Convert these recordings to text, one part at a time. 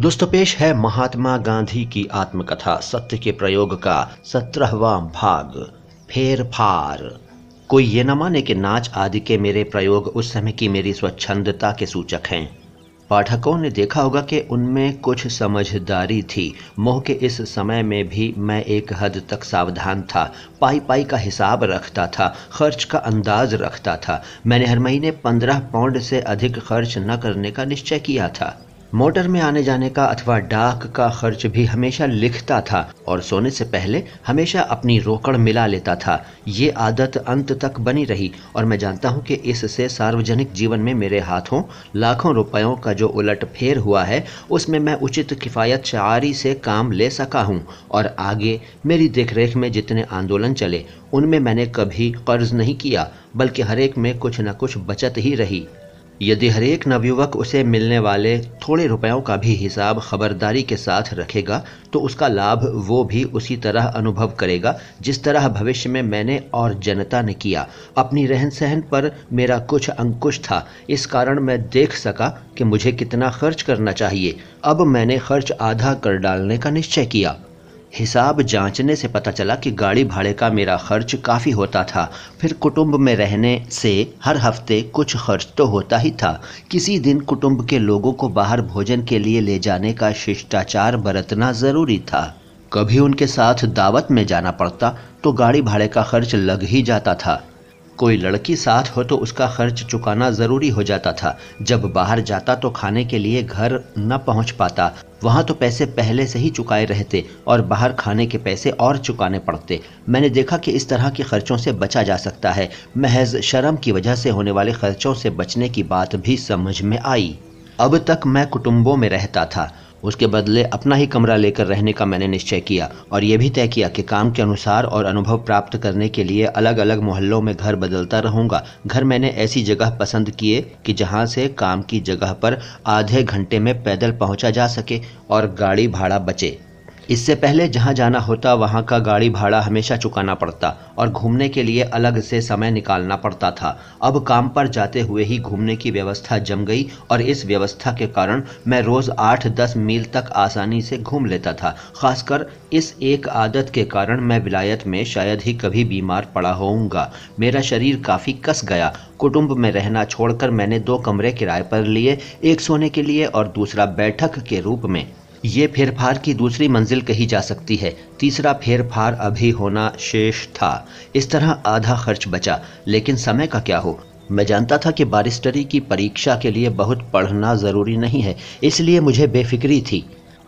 दोस्तों पेश है महात्मा गांधी की आत्मकथा, सत्य के प्रयोग का सत्रहवा भाग फेर फार कोई ये न माने कि नाच आदि के मेरे प्रयोग उस समय की मेरी स्वच्छंदता के सूचक हैं। पाठकों ने देखा होगा कि उनमें कुछ समझदारी थी। मोह के इस समय में भी मैं एक हद तक सावधान था। पाई पाई का हिसाब रखता था, खर्च का अंदाज रखता था। मैंने हर महीने पंद्रह पाउंड से अधिक खर्च न करने का निश्चय किया था। मोटर में आने जाने का अथवा डाक का खर्च भी हमेशा लिखता था और सोने से पहले हमेशा अपनी रोकड़ मिला लेता था। ये आदत अंत तक बनी रही और मैं जानता हूँ कि इससे सार्वजनिक जीवन में मेरे हाथों, लाखों रुपयों का जो उलट फेर हुआ है, उसमें मैं उचित किफ़ायत शारी से काम ले सका हूँ और आगे मेरी देखरेख में जितने आंदोलन चले, उनमें मैंने कभी कर्ज नहीं किया, बल्कि हर एक में कुछ न कुछ बचत ही रही। यदि हरेक नवयुवक उसे मिलने वाले थोड़े रुपयों का भी हिसाब खबरदारी के साथ रखेगा तो उसका लाभ वो भी उसी तरह अनुभव करेगा, जिस तरह भविष्य में मैंने और जनता ने किया। अपनी रहन सहन पर मेरा कुछ अंकुश था। इस कारण मैं देख सका कि मुझे कितना खर्च करना चाहिए। अब मैंने खर्च आधा कर डालने का निश्चय किया। हिसाब जांचने से पता चला कि गाड़ी भाड़े का मेरा खर्च काफ़ी होता था। फिर कुटुंब में रहने से हर हफ़्ते कुछ खर्च तो होता ही था। किसी दिन कुटुंब के लोगों को बाहर भोजन के लिए ले जाने का शिष्टाचार बरतना ज़रूरी था। कभी उनके साथ दावत में जाना पड़ता तो गाड़ी भाड़े का खर्च लग ही जाता था। कोई लड़की साथ हो तो उसका खर्च चुकाना ज़रूरी हो जाता था। जब बाहर जाता तो खाने के लिए घर न पहुँच पाता। वहाँ तो पैसे पहले से ही चुकाए रहते और बाहर खाने के पैसे और चुकाने पड़ते। मैंने देखा कि इस तरह के खर्चों से बचा जा सकता है। महज शर्म की वजह से होने वाले खर्चों से बचने की बात भी समझ में आई। अब तक मैं कुटुंबों में रहता था उसके बदले अपना ही कमरा लेकर रहने का मैंने निश्चय किया और यह भी तय किया कि काम के अनुसार और अनुभव प्राप्त करने के लिए अलग अलग मोहल्लों में घर बदलता रहूँगा। घर मैंने ऐसी जगह पसंद किए कि जहाँ से काम की जगह पर आधे घंटे में पैदल पहुँचा जा सके और गाड़ी भाड़ा बचे। इससे पहले जहाँ जाना होता, वहाँ का गाड़ी भाड़ा हमेशा चुकाना पड़ता और घूमने के लिए अलग से समय निकालना पड़ता था। अब काम पर जाते हुए ही घूमने की व्यवस्था जम गई और इस व्यवस्था के कारण मैं रोज़ आठ दस मील तक आसानी से घूम लेता था। खासकर इस एक आदत के कारण मैं विलायत में शायद ही कभी बीमार पड़ा होऊँगा। मेरा शरीर काफ़ी कस गया। कुटुंब में रहना छोड़कर मैंने दो कमरे किराए पर लिए, एक सोने के लिए और दूसरा बैठक के रूप में। ये फेरफार की दूसरी मंजिल कही जा सकती है। तीसरा फेरफार अभी होना शेष था। इस तरह आधा खर्च बचा, लेकिन समय का क्या हो? मैं जानता था कि बारिस्टरी की परीक्षा के लिए बहुत पढ़ना ज़रूरी नहीं है, इसलिए मुझे बेफिक्री थी।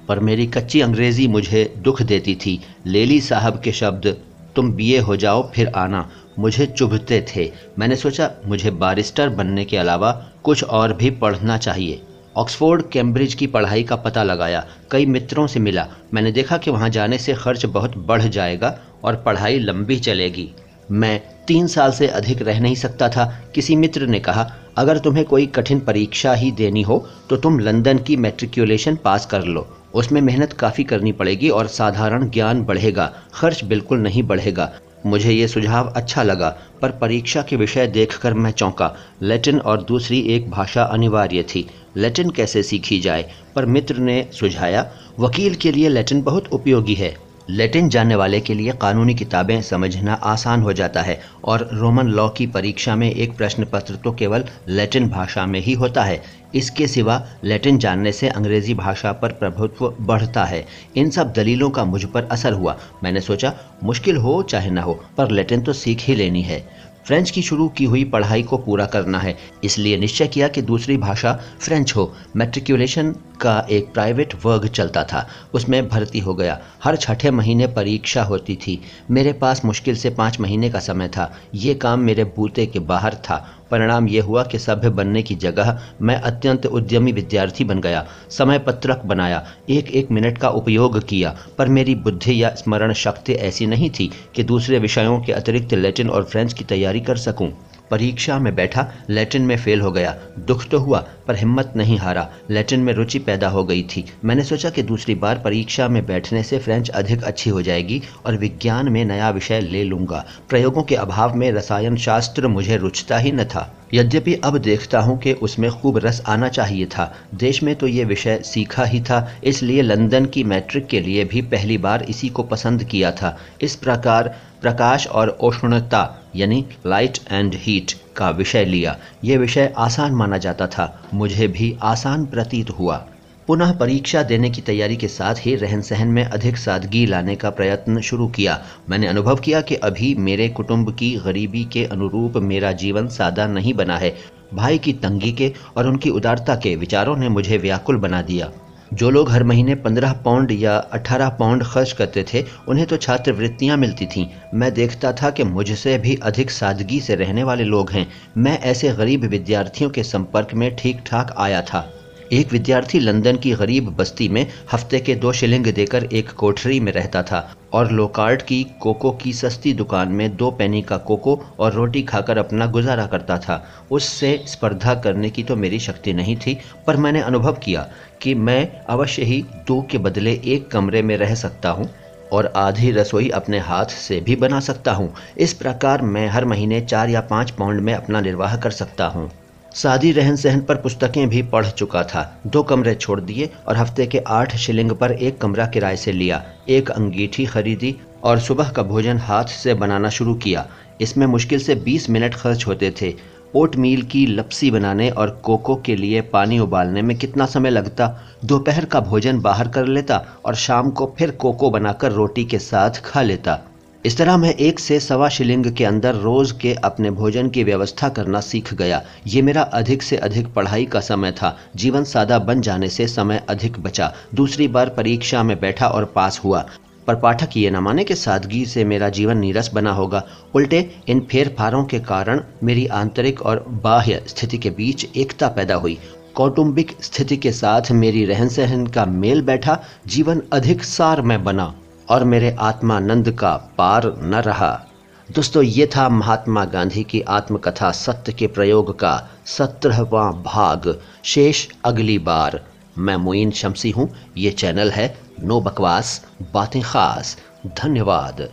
पर मेरी कच्ची अंग्रेज़ी मुझे दुख देती थी। लेली साहब के शब्द, तुम बीए हो जाओ, फिर आना। मुझे चुभते थे। मैंने सोचा, मुझे बारिस्टर बनने के अलावा कुछ और भी पढ़ना चाहिए। ऑक्सफोर्ड, कैम्ब्रिज की पढ़ाई का पता लगाया। कई मित्रों से मिला। मैंने देखा कि वहाँ जाने से खर्च बहुत बढ़ जाएगा और पढ़ाई लंबी चलेगी। मैं तीन साल से अधिक रह नहीं सकता था, किसी मित्र ने कहा, अगर तुम्हें कोई कठिन परीक्षा ही देनी हो तो तुम लंदन की मेट्रिकुलेशन पास कर लो। उसमें मेहनत काफ़ी करनी पड़ेगी और साधारण ज्ञान बढ़ेगा, खर्च बिल्कुल नहीं बढ़ेगा। मुझे ये सुझाव अच्छा लगा, पर परीक्षा के विषय देखकर मैं चौंका। लैटिन और दूसरी एक भाषा अनिवार्य थी। लैटिन कैसे सीखी जाए, पर मित्र ने सुझाया, वकील के लिए लैटिन बहुत उपयोगी है। लैटिन जानने वाले के लिए कानूनी किताबें समझना आसान हो जाता है और रोमन लॉ की परीक्षा में एक प्रश्न पत्र तो केवल लैटिन भाषा में ही होता है। इसके सिवा लैटिन जानने से अंग्रेज़ी भाषा पर प्रभुत्व बढ़ता है। इन सब दलीलों का मुझ पर असर हुआ। मैंने सोचा, मुश्किल हो चाहे ना हो, पर लैटिन तो सीख ही लेनी है। फ्रेंच की शुरू की हुई पढ़ाई को पूरा करना है। इसलिए निश्चय किया कि दूसरी भाषा फ्रेंच हो। मेट्रिकुलेशन का एक प्राइवेट वर्ग चलता था। उसमें भर्ती हो गया। हर छठे महीने परीक्षा होती थी। मेरे पास मुश्किल से पाँच महीने का समय था। ये काम मेरे बूते के बाहर था। परिणाम यह हुआ कि सभ्य बनने की जगह मैं अत्यंत उद्यमी विद्यार्थी बन गया समय पत्रक बनाया एक एक मिनट का उपयोग किया, पर मेरी बुद्धि या स्मरण शक्ति ऐसी नहीं थी कि दूसरे विषयों के अतिरिक्त लैटिन और फ्रेंच की तैयारी कर सकूँ। परीक्षा में बैठा लैटिन में फेल हो गया। दुख तो हुआ, पर हिम्मत नहीं हारा। लैटिन में रुचि पैदा हो गई थी। मैंने सोचा कि दूसरी बार परीक्षा में बैठने से फ्रेंच अधिक अच्छी हो जाएगी और विज्ञान में नया विषय ले लूँगा। प्रयोगों के अभाव में रसायन शास्त्र मुझे रुचता ही न था। यद्यपि अब देखता हूँ कि उसमें खूब रस आना चाहिए था। देश में तो ये विषय सीखा ही था, इसलिए लंदन की मैट्रिक के लिए भी पहली बार इसी को पसंद किया था। इस प्रकार प्रकाश और उष्णता, यानी लाइट एंड हीट का विषय लिया। ये विषय आसान माना जाता था। मुझे भी आसान प्रतीत हुआ। पुनः परीक्षा देने की तैयारी के साथ ही रहन सहन में अधिक सादगी लाने का प्रयत्न शुरू किया। मैंने अनुभव किया कि अभी मेरे कुटुंब की गरीबी के अनुरूप मेरा जीवन सादा नहीं बना है। भाई की तंगी के और उनकी उदारता के विचारों ने मुझे व्याकुल बना दिया। जो लोग हर महीने पंद्रह पाउंड या अठारह पाउंड खर्च करते थे, उन्हें तो छात्रवृत्तियाँ मिलती थीं। मैं देखता था कि मुझसे भी अधिक सादगी से रहने वाले लोग हैं। मैं ऐसे गरीब विद्यार्थियों के संपर्क में ठीक ठाक आया था। एक विद्यार्थी लंदन की गरीब बस्ती में हफ़्ते के दो शिलिंग देकर एक कोठरी में रहता था और लोकार्ड की कोको की सस्ती दुकान में दो पैनी का कोको और रोटी खाकर अपना गुजारा करता था। उससे स्पर्धा करने की तो मेरी शक्ति नहीं थी, पर मैंने अनुभव किया कि मैं अवश्य ही दो के बदले एक कमरे में रह सकता हूँ और आधी रसोई अपने हाथ से भी बना सकता हूँ। इस प्रकार मैं हर महीने चार या पाँच पाउंड में अपना निर्वाह कर सकता हूँ। सादी रहन सहन पर पुस्तकें भी पढ़ चुका था। दो कमरे छोड़ दिए और हफ़्ते के आठ शिलिंग पर एक कमरा किराए से लिया। एक अंगीठी खरीदी और सुबह का भोजन हाथ से बनाना शुरू किया। इसमें मुश्किल से 20 मिनट खर्च होते थे। ओट मील की लपसी बनाने और कोको के लिए पानी उबालने में कितना समय लगता? दोपहर का भोजन बाहर कर लेता और शाम को फिर कोको बनाकर रोटी के साथ खा लेता। इस तरह मैं एक से सवा शिलिंग के अंदर रोज के अपने भोजन की व्यवस्था करना सीख गया। ये मेरा अधिक से अधिक पढ़ाई का समय था। जीवन सादा बन जाने से समय अधिक बचा। दूसरी बार परीक्षा में बैठा और पास हुआ। पर पाठक ये न माने कि सादगी से मेरा जीवन नीरस बना होगा। उल्टे, इन फेरफारों के कारण मेरी आंतरिक और बाह्य स्थिति के बीच एकता पैदा हुई। कौटुंबिक स्थिति के साथ मेरी रहन सहन का मेल बैठा। जीवन अधिक सार में बना। और मेरे आत्मानंद का पार न रहा। दोस्तों, ये था महात्मा गांधी की आत्मकथा सत्य के प्रयोग का सत्रहवा भाग। शेष अगली बार। मैं मुइन शमसी हूँ। ये चैनल है नो बकवास, बातें खास। धन्यवाद।